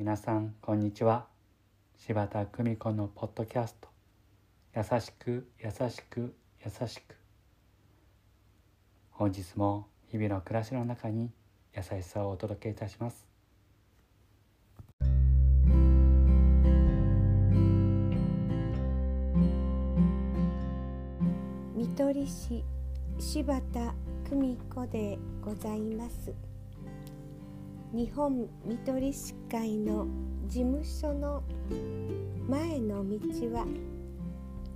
皆さんこんにちは。柴田久美子のポッドキャスト。優しく優しく優しく。本日も日々の暮らしの中に優しさをお届けいたします。見取り師柴田久美子でございます。日本見取り師会の事務所の前の道は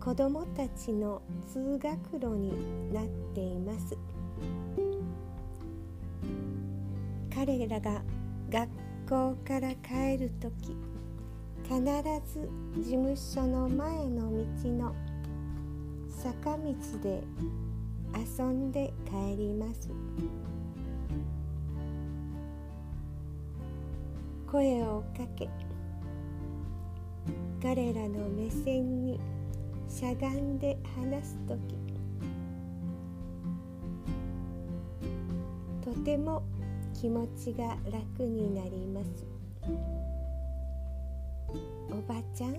子どもたちの通学路になっています。彼らが学校から帰る時必ず事務所の前の道の坂道で遊んで帰ります。声をかけ彼らの目線にしゃがんで話す時とても気持ちが楽になります。おばちゃん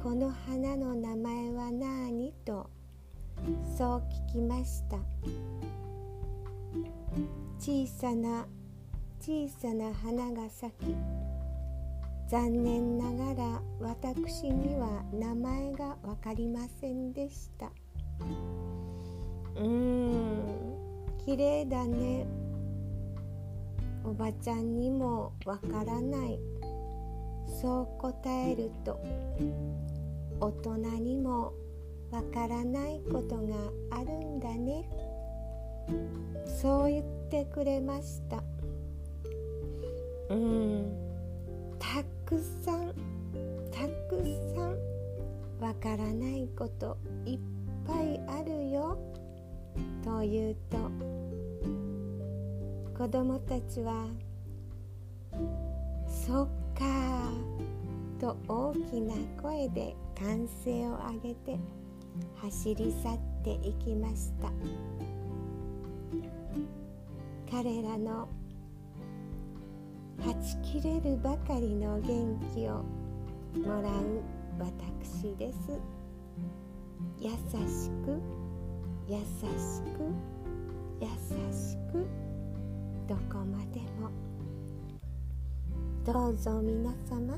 この花の名前は何とそう聞きました。小さな小さな花が咲き残念ながら私には名前が分かりませんでした。うーん綺麗だね。おばちゃんにもわからない。そう答えると大人にもわからないことがあるんだね。そう言ってくれました。くさんたくさんわからないこといっぱいあるよ。と言うと子供たちは「そっか」と大きな声で歓声を上げて走り去っていきました。彼らのはち切れるばかりの元気をもらう私です。優しく優しく優しくどこまでも。どうぞ皆様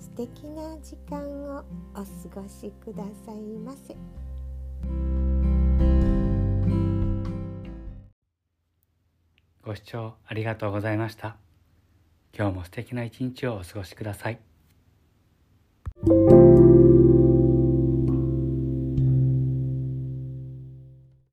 素敵な時間をお過ごしくださいませ。ご視聴ありがとうございました。今日も素敵な一日をお過ごしください。